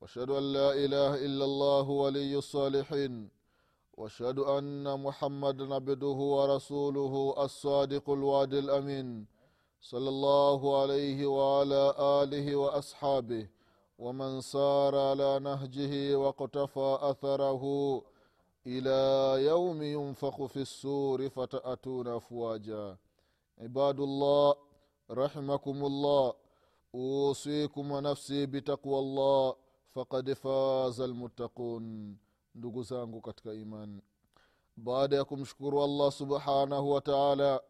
وأشهد أن لا إله إلا الله ولي الصالحين وأشهد أن محمدا عبده ورسوله الصادق الوعد الأمين صلى الله عليه وعلى آله وأصحابه ومن سار على نهجه واقتفى أثره إلى يوم ينفخ في السور فتأتون أفواجا. عباد الله رحمكم الله أوصيكم ونفسي بتقوى الله. faqad faza lmuttaqun ndugu zangu katika imani baada ya kumshukuru allah subhanahu wa taala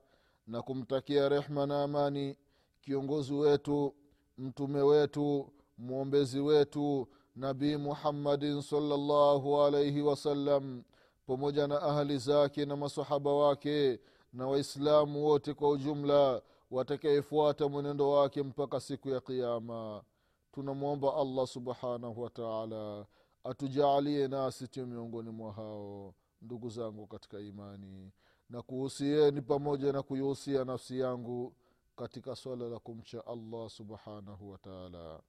na kumtakia rehma na amani kiongozi wetu mtume wetu mwombezi wetu nabii muhammadin salllahu alaihi wasallam pamoja na ahali zake na masahaba wake na waislamu wote kwa ujumla watakayefuata mwenendo wake mpaka siku ya qiama tunamwomba allah subhanahu wataala atujaalie nasi tu miongoni mwa hao ndugu zangu katika imani na kuhusieni pamoja na kuihusia nafsi yangu katika swala la kumcha allah subhanahu wataala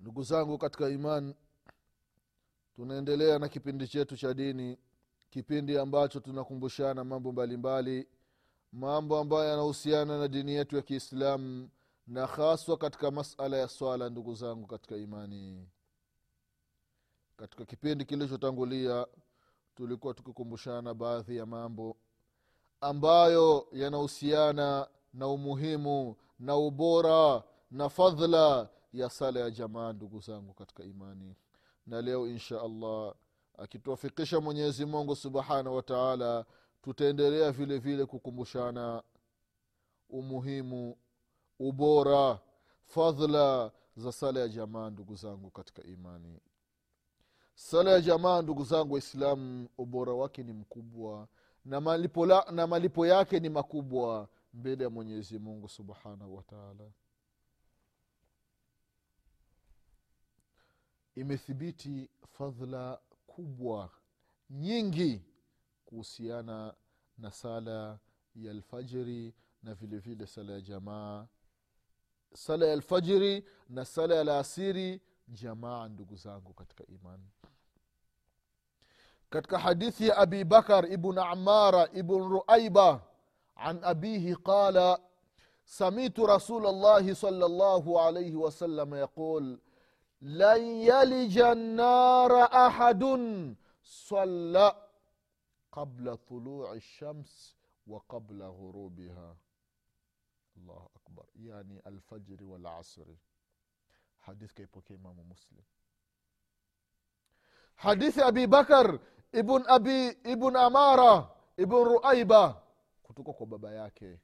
ndugu zangu katika imani tunaendelea na kipindi chetu cha dini kipindi ambacho tunakumbushana mambo mbalimbali mambo ambayo yanahusiana na dini yetu ya kiislamu na haswa katika masala ya swala ndugu zangu katika imani. Katika kipindi kilichotangulia tulikuwa tukikumbushana baadhi ya mambo ambayo yanahusiana na umuhimu na ubora na fadhla ya sala ya jamaa ndugu zangu katika imani. Na leo insha allah akituafikisha mwenyezi mungu subhanahu wa tutaendelea vile vile kukumbushana umuhimu ubora fadhla za sala ya jamaa ndugu zangu katika imani. Sala ya jamaa ndugu zangu waislamu ubora wake ni mkubwa na malipo, la, na malipo yake ni makubwa mbele ya mwenyezi mungu subhanahu wataala imethibiti fadhla kubwa nyingi kuhusiana na sala ya alfajiri na vile vile sala ya jamaa sala ya alfajiri na sala ya alasiri jamaa ndugu zangu katika imani katika hadithi ya abi bakar ibn amara ibn ruaiba an abihi qala سمعت رسول الله صلى الله عليه وسلم يقول لن يلج النار احد صلى قبل طلوع الشمس وقبل غروبها الله أكبر الأكبر يعني الفجر والعصر. حديث كيبو كيمام مسلم. حديث أبي بكر ابن أبي ابن أمارة ابن رؤيبة. كتوكو بباياك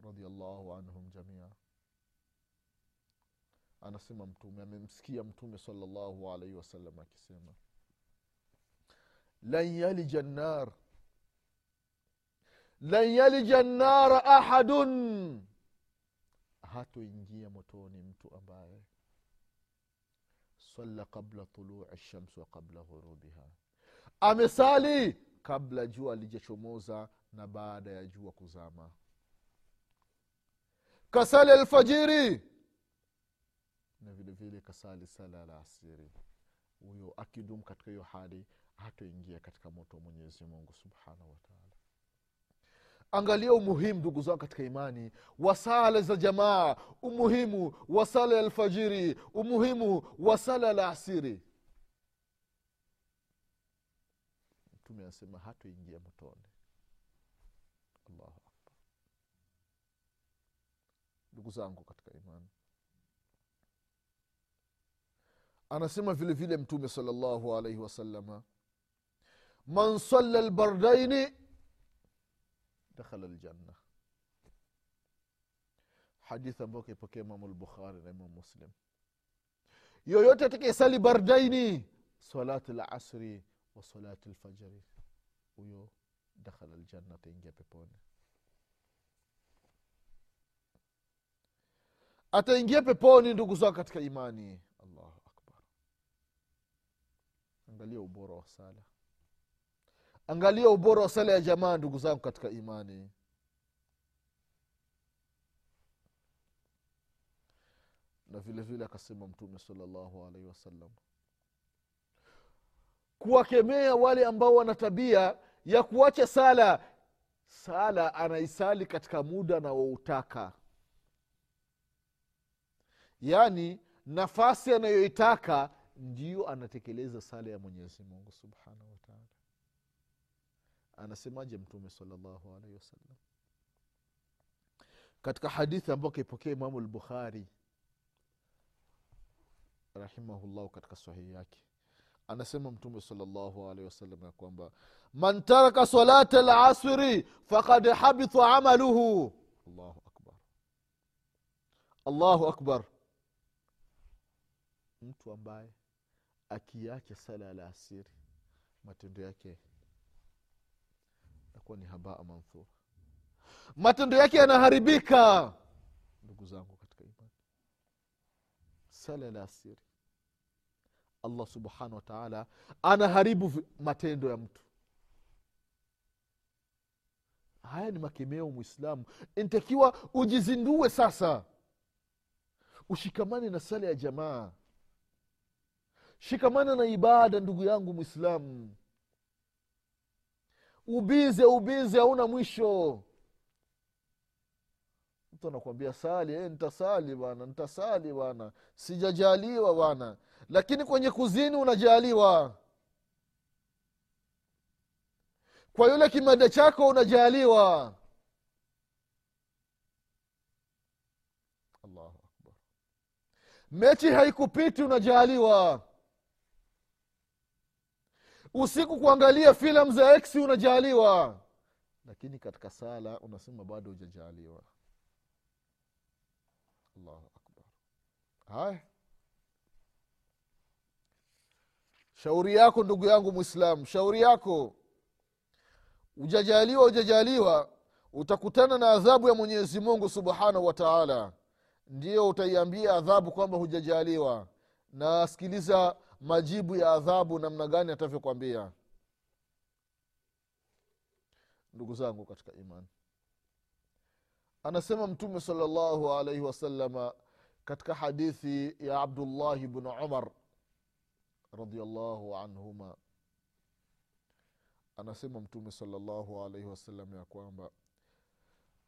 رضي الله عنهم جميعا. أنا سمعتم يعني مسكي صلى الله عليه وسلم كسيما. لن يلج النار. Lan yalija nnara ahadun. Hatoingia motoni mtu ambaye salla qabla tului shamsi wa qabla ghurubiha. Amesali kabla jua alijachomoza na baada ya jua kuzama. Kasali alfajiri. Na vile vile kasali sala alasiri huyo akidumu katika hiyo hali hatoingia katika moto wa mwenyezi subhanahu wataala angalia umuhimu ndugu zao katika imani. Wa sala za jamaa umuhimu wa sala ya alfajiri umuhimu wa sala la asiri mtume anasema hatoingia motoni. Allahu akbar. Ndugu zangu katika imani. Anasema vile vile mtume salllahu alaihi wasalama man salla lbardaini dakhala ljanna hadithi ambayo kaipokea imamu lbukhari na imamu muslim yoyote atakayesali bardaini salati lasri wa salati lfajri huyo dakhala ljanna ataingia peponi ataingia peponi ndugu zao katika imani allahu akbar angalia ubora wa sala angalia ubora wa sala ya jamaa ndugu zangu katika imani. Na vile vile akasema mtume salallahu alaihi wasallam kuwakemea wale ambao wana tabia ya kuacha sala. Sala anaisali katika muda anaoutaka. Yaani nafasi anayoitaka ndio anatekeleza sala ya mwenyezi mungu subhanahu wataala anasemaje mtume salllahu alaihi wasallam? Katika hadithi ambayo kaipokea imamu lbukhari rahimahullahu katika sahihi yake anasema mtume salllahu alaihi wasallam ya kwamba man taraka salata lasri fakad habitha amaluhu. Allahu akbar. Allahu akbar. Mtu ambaye akiacha sala ya asiri matendo yake nakuwa ni habaa manthura matendo yake yanaharibika. Ndugu zangu katika imani. Sala la asiri. Allah subhanahu wataala anaharibu matendo ya mtu. Haya ni makemeo mwislamu intakiwa ujizindue sasa. Ushikamane na sala ya jamaa. Shikamana na ibada ndugu yangu mwislamu ubize ubize hauna mwisho. Mtu anakuambia sali e, ntasali bana ntasali bana sijajaliwa bana lakini kwenye kuzini unajaliwa. Kwa yule kimada chako unajaliwa. Allahu mechi haikupiti unajaliwa usiku kuangalia filamu za x unajaliwa. Lakini katika sala unasema bado hujajaaliwa haya shauri yako ndugu yangu mwislamu shauri yako. Ujajaliwa ujajaliwa utakutana na adhabu ya mwenyezi mungu subhanahu wa taala. Ndiyo utaiambia adhabu kwamba hujajaliwa. Na sikiliza majibu ya adhabu namna gani atavyokwambia ndugu zangu katika imani. Anasema mtume salllahu alaihi wasalama katika hadithi ya abdullahi bnu umar radiallahu anhuma. Anasema mtume salllahu alaihi wasallam ya kwamba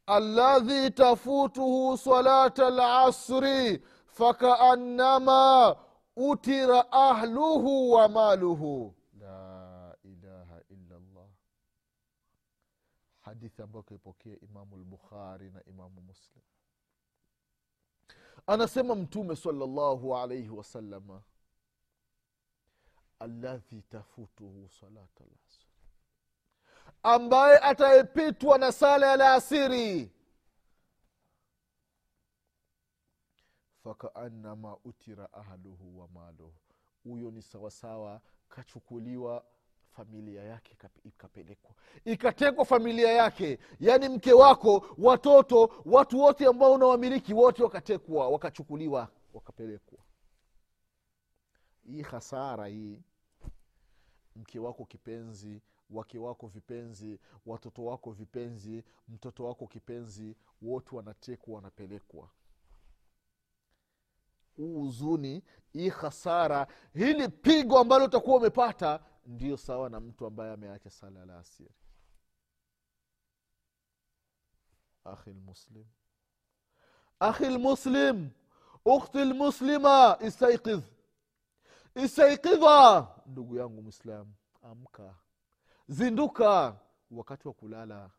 aladhi tafutuhu salata lasri fakaannama ahluhu wa maluhu la ilaha illa llah hadithi ambayo kaipokea imamu lbukhari na imamu muslim anasema mtume salllahu alaihi wasalama aladhi tafutuhu salata lasri ambaye atayepitwa na sala ya laasiri fakaannama utira ahluhu wa maluhu. Huyo ni sawasawa kachukuliwa familia yake ikapelekwa. Ikatekwa familia yake yaani mke wako watoto watu wote ambao unawamiliki wote wakatekwa wakachukuliwa wakapelekwa. Hii hasara hii mke wako kipenzi wake wako vipenzi watoto wako vipenzi mtoto wako kipenzi wote wanatekwa wanapelekwa huu huzuni hii hasara hili pigo ambalo utakuwa umepata ndio sawa na mtu ambaye ameacha sala la asiri. Akhi lmuslim akhi lmuslim ukhti lmuslima istaikidh. Istaikidha ndugu yangu mwislamu amka. Zinduka. Wakati wa kulala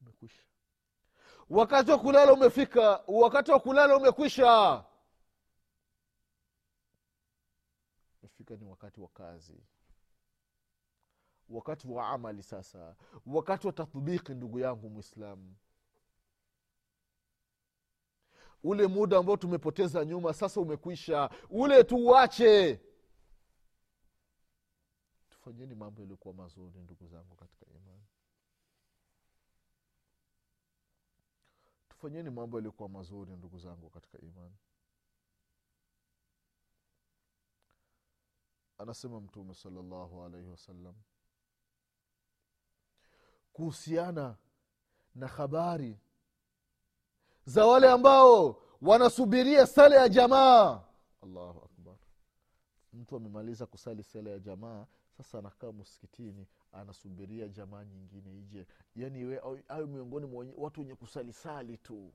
umekwisha. Wakati wa kulala umefika. Wakati wa kulala umekwisha umefika ni wakati wa kazi. Wakati wa amali sasa. Wakati wa tatbiki ndugu yangu mwislamu ule muda ambao tumepoteza nyuma sasa umekwisha. Ule tuuache tufanyeni mambo yaliyokuwa mazuri ndugu zangu katika imani. Tufanyeni mambo yaliyokuwa mazuri ndugu zangu katika anasema mtume salallahu alaihi wasallam kuhusiana na habari za wale ambao wanasubiria sala ya jamaa. Allahu akbar. Mtu amemaliza kusali sala ya jamaa sasa anakaa msikitini anasubiria jamaa nyingine ije. Yani we ayo miongoni mwa watu wenye kusalisali tu.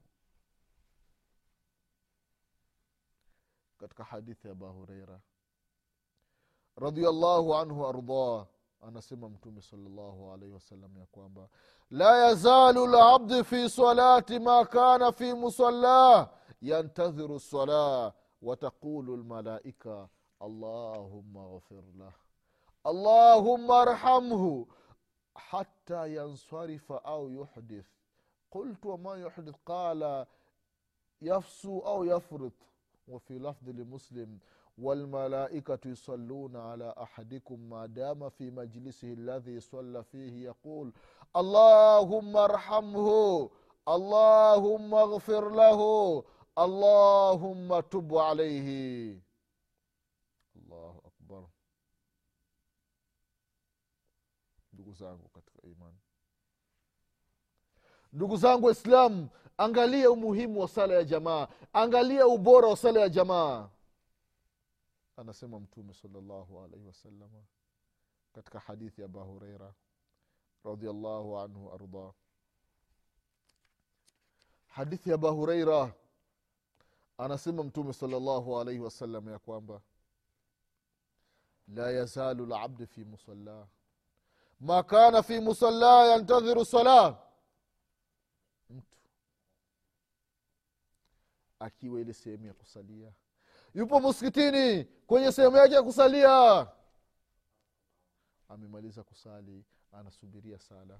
Katika hadithi ya abahureira radiallahu anhu ardah anasema mtume salllahu alaihi wasallam ya kwamba la yazalu labdi fi salati ma kana fi musallah yantadhiru lsalah wataqulu lmalaika allahumma ghfir lah allahumma arhamhu حتى ينصرف أو يحدث قلت وما يحدث قال يفسو أو يفرط وفي لفظ لمسلم والملائكة يصلون على أحدكم ما دام في مجلسه الذي صلى فيه يقول اللهم ارحمه اللهم اغفر له اللهم تب عليه الله أكبر ndugu zangu katika imani ndugu zangu waislamu angalia umuhimu wa sala ya jamaa angalia ubora wa sala ya jamaa anasema mtume salllahu alaihi wasalama katika hadithi ya abu hureira radiallahu anhu arda. Hadithi ya aba hureira anasema mtume salllahu alaihi wasallam ya kwamba la yazalu labdu fi musallah ma kana fi musalah yantadhiru salah mtu akiwa ile sehemu ya kusalia yupo msikitini kwenye sehemu yake ya kusalia. Amemaliza kusali anasubiria sala.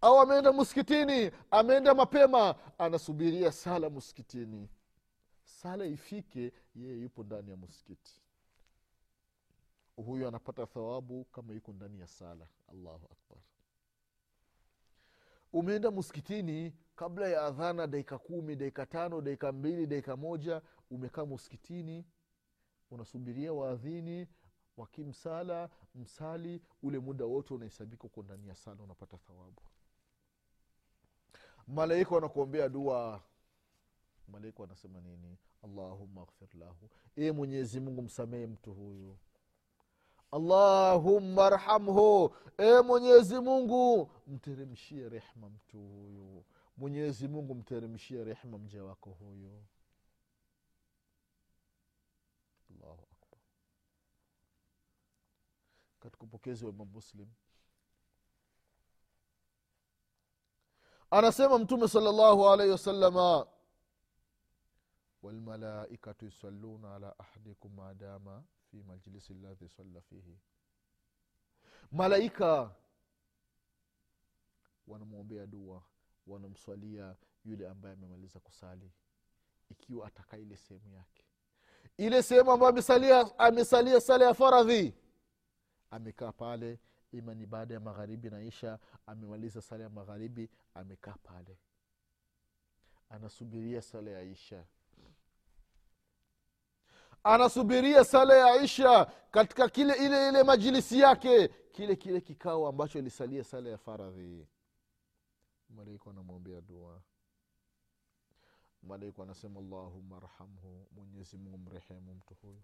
Au ameenda msikitini ameenda mapema anasubiria sala msikitini. Sala ifike yeye yupo ndani ya msikiti. Huyu anapata thawabu kama yuko ndani ya sala. Allahu akbar. Umeenda msikitini kabla ya adhana dakika kumi dakika tano dakika mbili dakika moja umekaa muskitini unasubiria waadhini wakimsala msali ule muda wote unahesabika uko ndani ya sala unapata thawabu. Malaika wanakuombea dua. Malaika wanasema nini? Allahuma ghfir lahu. E mwenyezi mungu msamehe mtu huyu. Allahumma rhamhu e mwenyezi mungu mteremshie rehma mtu huyu. Mwenyezi mungu mteremshie rehma mja wako huyu allahu akbar. Katika upokezi wa imam muslim anasema mtume sala llahu alaihi wasalama walmalaikatu yusalluna ala ahadikum madama fi majlisi ladhi salla fihi. Malaika wanamwombea dua wanamswalia yule ambaye amemaliza kusali ikiwa atakaa ile sehemu yake ile sehemu ambayo amesalia amesalia sala ya faradhi. Amekaa pale ima ni baada ya magharibi naisha amemaliza sala ya magharibi amekaa pale. Anasubiria sala ya isha. Anasubiria sala ya isha katika kile ile ile majilisi yake kile kile kikao ambacho ilisalia sala ya faradhi. Malaika anamwombea dua malaika anasema allahuma arhamhu mwenyezi mungu mrehemu mtu huyu.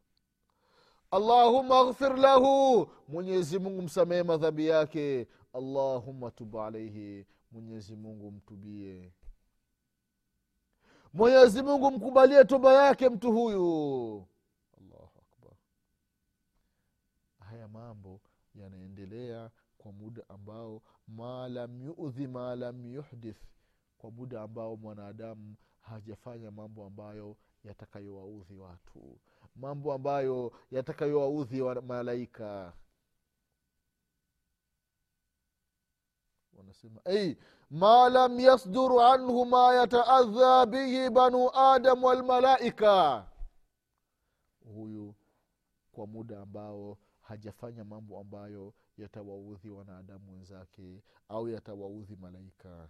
Allahuma ghfir lahu mwenyezi mungu msamehe madhambi yake. Allahuma tub alaihi mwenyezi mungu mtubie. Mwenyezi mungu mkubalie toba yake mtu huyu. Allahu akbar. Haya mambo yanaendelea kwa muda ambao ma lam yudhi ma lam yuhdith kwa muda ambao mwanadamu hajafanya mambo ambayo yatakayowaudhi watu. Mambo ambayo yatakayowaudhi wa malaika. Wanasema ei ma lam yasduru anhu ma yataadha bihi banu adam walmalaika huyu kwa muda ambao hajafanya mambo ambayo yatawaudhi wanadamu wenzake au yatawaudhi malaika.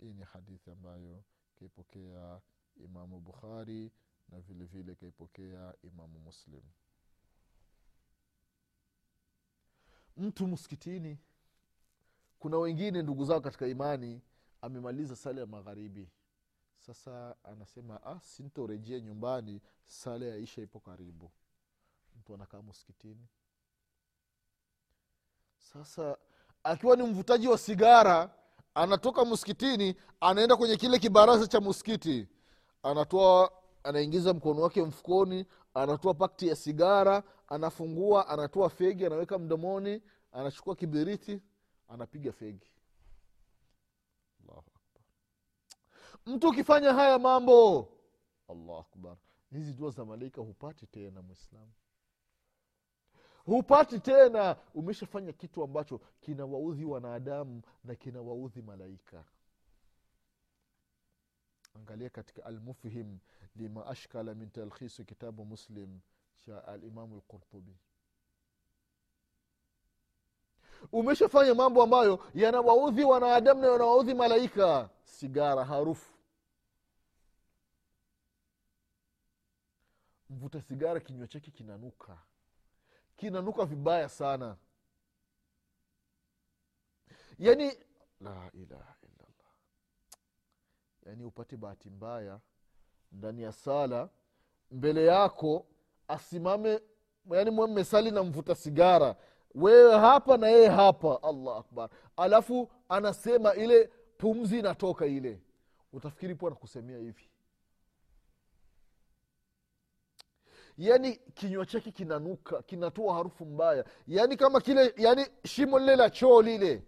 Hii ni hadithi ambayo kaipokea imamu bukhari na vile vile kaipokea imamu muslim. Mtu msikitini kuna wengine ndugu zao katika imani amemaliza sala ya magharibi. Sasa anasema ah, sintorejea nyumbani sala ya isha ipo karibu. Mtu anakaa msikitini sasa akiwa ni mvutaji wa sigara anatoka msikitini anaenda kwenye kile kibaraza cha msikiti anatoa anaingiza mkono wake mfukoni anatoa pakti ya sigara anafungua anatoa fegi anaweka mdomoni anachukua kibiriti anapiga fegi. Mtu ukifanya haya mambo allahu akbar. Hizi dua za malaika hupati tena mwislamu hupati tena. Umeshafanya kitu ambacho kinawaudhi wanadamu na kinawaudhi malaika. Angalia katika almufhim lima ashkala min talkhisi kitabu muslim cha alimamu lqurtubi umeshafanya mambo ambayo yanawaudhi wanadamu na yanawaudhi malaika. Sigara harufu. Mvuta sigara kinywa chake kinanuka kinanuka vibaya sana. Yani la ilaha illallah. Yani upate bahati mbaya ndani ya sala mbele yako asimame yani mmesali na mvuta sigara. Wewe hapa na yeye hapa allah akbar. Alafu anasema ile pumzi inatoka ile. Utafikiri po anakusemea hivi yaani kinywa chake kinanuka kinatoa harufu mbaya. Yaani kama kile yaani shimo lile la choo lile.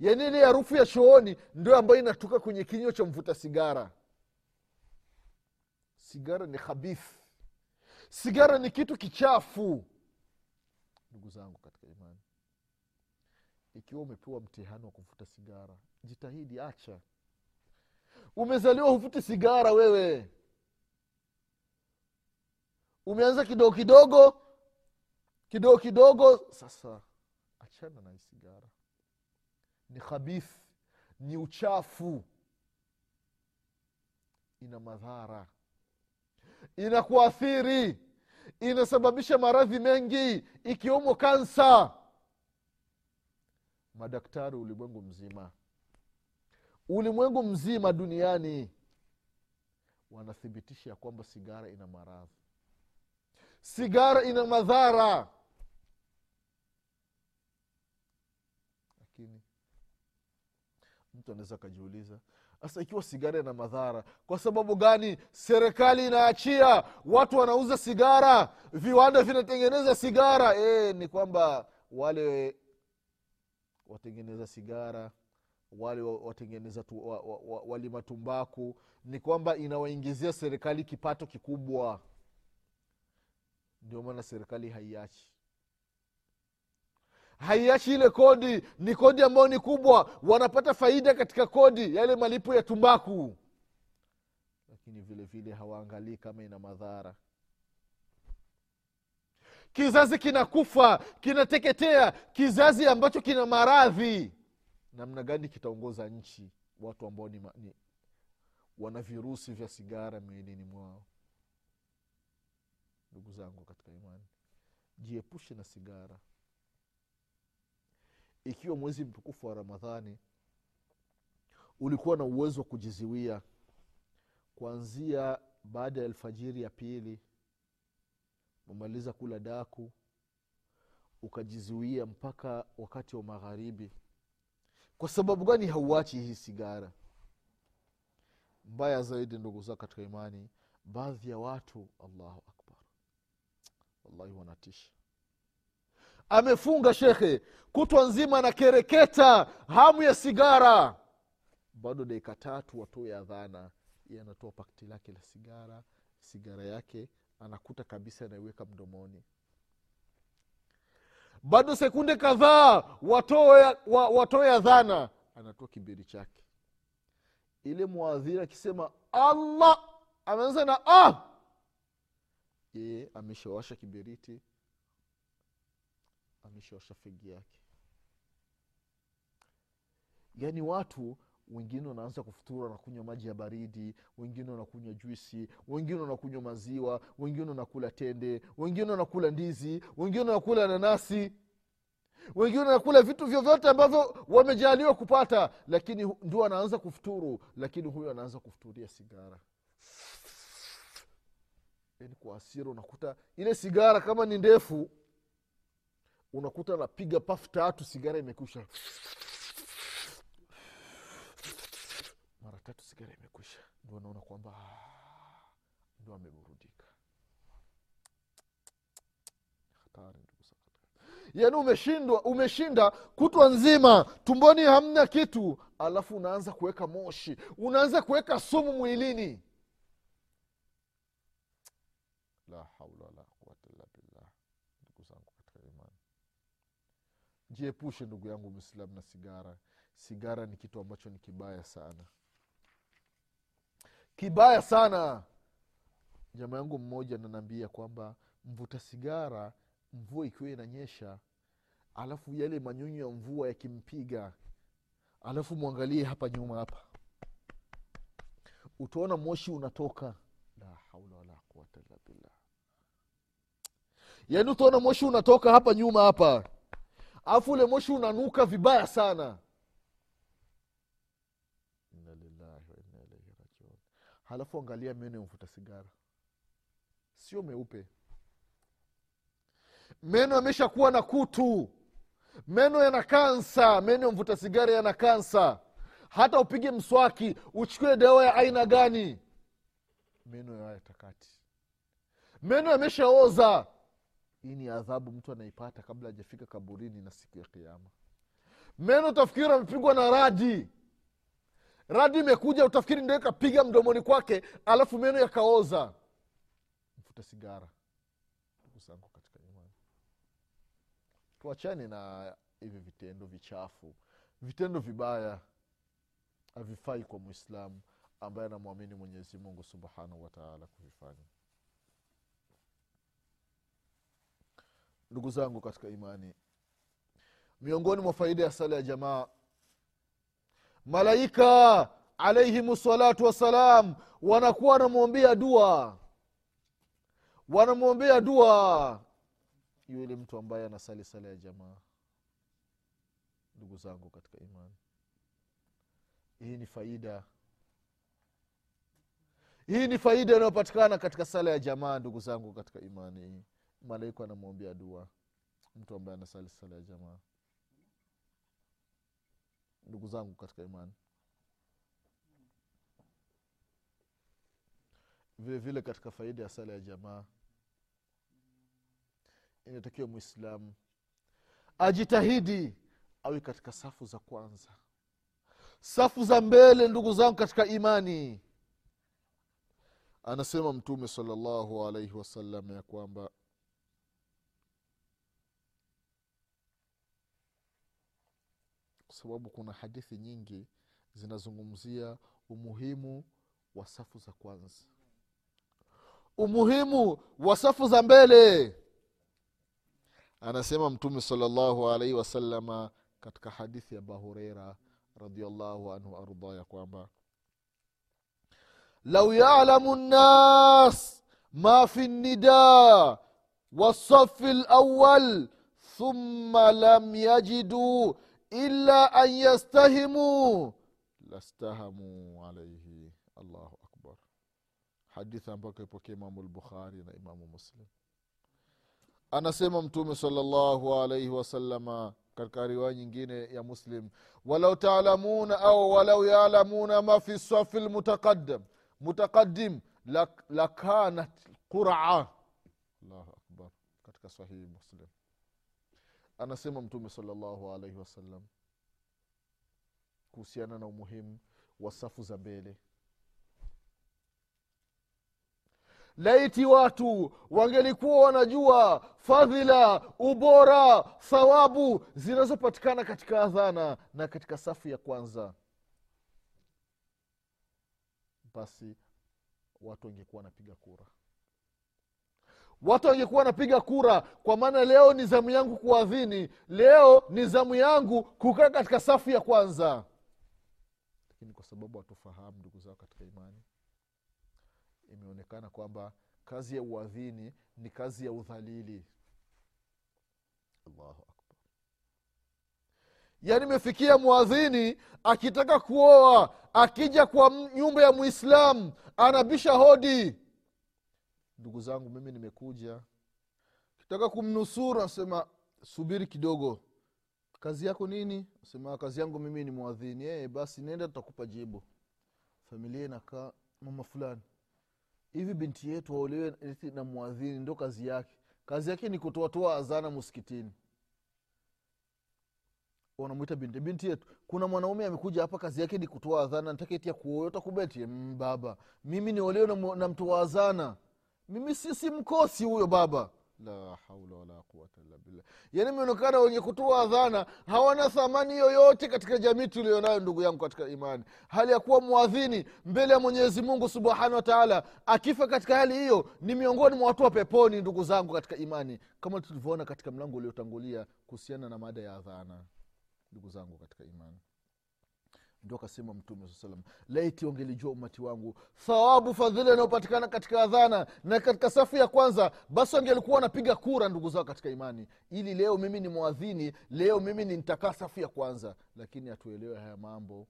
Yaani ile harufu ya chooni ndio ambayo inatoka kwenye kinywa cha mvuta sigara. Sigara ni khabith. Sigara ni kitu kichafu. Ndugu zangu katika imani ikiwa umepewa mtihani wa kuvuta sigara jitahidi acha. Umezaliwa huvuti sigara wewe umeanza kidogo kidogo kidogo kidogo. Sasa achana na sigara. Ni khabith ni uchafu. Ina madhara. Inakuathiri. Inasababisha maradhi mengi ikiwemo kansa. Madaktari ulimwengu mzima ulimwengu mzima duniani wanathibitisha ya kwamba sigara ina maradhi sigara ina madhara. Lakini mtu anaweza akajiuliza sasa ikiwa sigara ina madhara kwa sababu gani serikali inaachia? Watu wanauza sigara viwanda vinatengeneza sigara. E, ni kwamba wale watengeneza sigara wale watengeneza tu, wa, wa, wa, walima ni kwamba inawaingizia serikali kipato kikubwa ndio maana serikali haiachi. Haiachi ile kodi. Ni kodi ambayo ni kubwa. Wanapata faida katika kodi yale malipo ya tumbaku. Lakini vile vile hawaangalii kama ina madhara. Kizazi kinakufa kinateketea. Kizazi ambacho kina maradhi. Namna gani kitaongoza nchi? Watu ambao ni, ni wana virusi vya sigara miilini mwao ndugu zangu katika imani jiepushe na sigara. Ikiwa mwezi mtukufu wa ramadhani ulikuwa na uwezo wa kujiziwia kuanzia baada ya alfajiri ya pili umaliza kula daku ukajizuia mpaka wakati wa magharibi. Kwa sababu gani hauachi hii sigara? Mbaya zaidi ndugu zao katika imani baadhi ya watu allahu akbar wallahi wanatisha. Amefunga shekhe kutwa nzima anakereketa hamu ya sigara. Bado dakika tatu watoe adhana. Ye anatoa pakti lake la sigara sigara yake anakuta kabisa anaiweka mdomoni. Bado sekunde kadhaa watoe wa, anatoa kibiri chake. Ile mwadhiri akisema allah ameanza na ah yeye ameshawasha kiberiti ameshawasha fegi yake. Yaani watu wengine wanaanza kufuturu wanakunywa maji ya baridi wengine wanakunywa juisi wengine wanakunywa maziwa wengine wanakula tende wengine wanakula ndizi wengine wanakula nanasi wengine wanakula vitu vyovyote ambavyo wamejaliwa kupata lakini ndio anaanza kufuturu lakini huyo anaanza kufuturia sigara yani kwa asira unakuta ile sigara kama ni ndefu unakuta anapiga pafu tatu sigara imekwisha. Mara tatu sigara imekwisha. Ndio naona kwamba "Ah, ndio ameburudika. Hatari yaani umeshindwa umeshinda kutwa nzima. Tumboni hamna kitu. Alafu unaanza kuweka moshi. Unaanza kuweka sumu mwilini la haula wala quwata illa billah. Ndugu zangu katika imani. Jiepushe ndugu yangu mwislamu na sigara. Sigara ni kitu ambacho ni kibaya sana. Kibaya sana! Jamaa yangu mmoja ananiambia kwamba mvuta sigara mvua ikiwa inanyesha alafu yale manyunyu ya mvua yakimpiga alafu mwangalie hapa nyuma hapa. Utaona moshi unatoka. La haula wala quwata illa billah yaani utaona moshi unatoka hapa nyuma hapa. Alafu ule moshi unanuka vibaya sana. Halafu angalia meno ya sigara. Sio meupe. Meno yameshakuwa na kutu. Meno yana kansa. Meno ya mvuta sigara yana kansa. Hata upige mswaki uchukue dawa ya aina gani? Meno yaya takati. Meno yameshaoza hii ni adhabu mtu anaipata kabla hajafika kaburini na siku ya kiama meno utafikiri amepigwa na radi. Radi imekuja utafikiri ndio ikapiga mdomoni kwake alafu meno yakaoza. Mfuta sigara. Ndugu katika imani. Tuachane na hivi vitendo vichafu. Vitendo vibaya havifai kwa mwislamu ambaye anamwamini mwenyezi mungu subhanahu wataala kuvifanya ndugu zangu katika imani miongoni mwa faida ya sala ya jamaa malaika alaihim salatu wassalam wanakuwa wanamwombea dua. Wanamwombea dua. Yule mtu ambaye anasali sala ya jamaa ndugu zangu katika imani hii ni faida. Hii ni faida inayopatikana katika sala ya jamaa ndugu zangu katika imani malaika anamwombea dua mtu ambaye anasali sala ya jamaa. Ndugu zangu katika imani. Vile vile katika faida ya sala ya jamaa inatakiwa mwislamu ajitahidi awe katika safu za kwanza. Safu za mbele ndugu zangu katika imani. Anasema mtume salallahu alaihi wasallam ya kwamba sababu kuna hadithi nyingi zinazungumzia umuhimu wa safu za kwanza. Umuhimu wa safu za mbele. Anasema mtume salllahu alaihi wasalama katika hadithi ya abahureira radiallahu anhu arda ya kwamba lau yalamu nnas ma fi nida wasafi lawal thumma lam yajiduu illa an yastahimu. Lastahamu alaihi allahu akbar. Hadithi ambayo kaipokea imamu lbukhari na imamu muslim. Anasema mtume salllahu alaihi wasalama katika riwaya nyingine ya muslim walau taalamuna au walau yalamuna ma fi safi lmutaqaddam mutaqaddim lak- lakanat qura. Allahu akbar. Katika sahihi muslim anasema mtume salllahu alaihi wasallam kuhusiana na umuhimu wa safu za mbele. Laiti watu wangelikuwa wanajua fadhila ubora thawabu zinazopatikana katika adhana na katika safu ya kwanza basi watu wangekuwa wanapiga kura watu wangekuwa wanapiga kura kwa maana leo ni zamu yangu kuadhini leo ni zamu yangu kukaa katika safu ya kwanza. Lakini kwa sababu hatufahamu ndugu zao katika imani imeonekana kwamba kazi ya uadhini ni kazi ya udhalili. Allahu akbar. Yaani imefikia mwadhini akitaka kuoa akija kwa nyumba ya mwislamu anabisha hodi ndugu zangu mimi nimekuja. Kitaka kumnusuru anasema subiri kidogo. Kazi yako nini? Sema kazi yangu mimi ni mwadhini e, basi nenda tutakupa jibu. Familia inakaa mama fulani hivi binti yetu waolewe na mwadhini ndo kazi yake. Kazi yake ni kutoatoa azana muskitini wanamwita binti binti yetu kuna mwanaume amekuja hapa kazi yake ni kutoa adhana. Ntaketia kuoyo ya kuoa mm, mimi niolewe na, na mtoa azana mimi sisi mkosi huyo baba. La haula wala quwata illa billah. Yani mionekana wenye kutoa adhana hawana thamani yoyote katika jamii tulionayo ndugu yangu katika imani. Hali ya kuwa mwadhini mbele ya mwenyezi mungu subhanahu wa taala akifa katika hali hiyo ni miongoni mwa watu wa peponi ndugu zangu katika imani. Kama tulivyoona katika mlango uliotangulia kuhusiana na mada ya adhana ndugu zangu katika imani ndo akasema mtume saa salam laiti wangelijua umati wangu thawabu fadhila inayopatikana katika adhana na katika safu ya kwanza basi wangelikuwa wanapiga kura ndugu zao katika imani. Ili leo mimi ni mwadhini leo mimi ni nitakaa safu ya kwanza. Lakini hatuelewe haya mambo.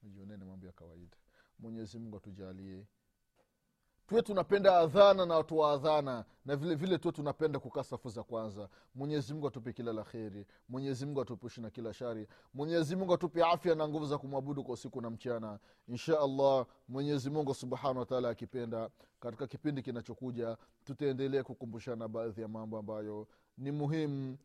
Tumejionea ni mambo ya kawaida. Mwenyezi mungu atujalie tuwe tunapenda adhana na watu wa adhana na vile vile tuwe tunapenda kukaa safu za kwanza. Mwenyezi mungu atupe kila la kheri mwenyezi mungu atuepushi na kila shari mwenyezi mungu atupe afya na nguvu za kumwabudu kwa usiku na mchana. Insha allah mwenyezi mungu subhanahu wataala akipenda katika kipindi kinachokuja tutaendelea kukumbushana baadhi ya mambo ambayo ni muhimu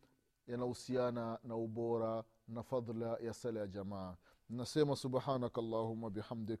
yanahusiana na ubora na fadhla ya sala ya jamaa. Nasema subhanaka allahuma bihamdik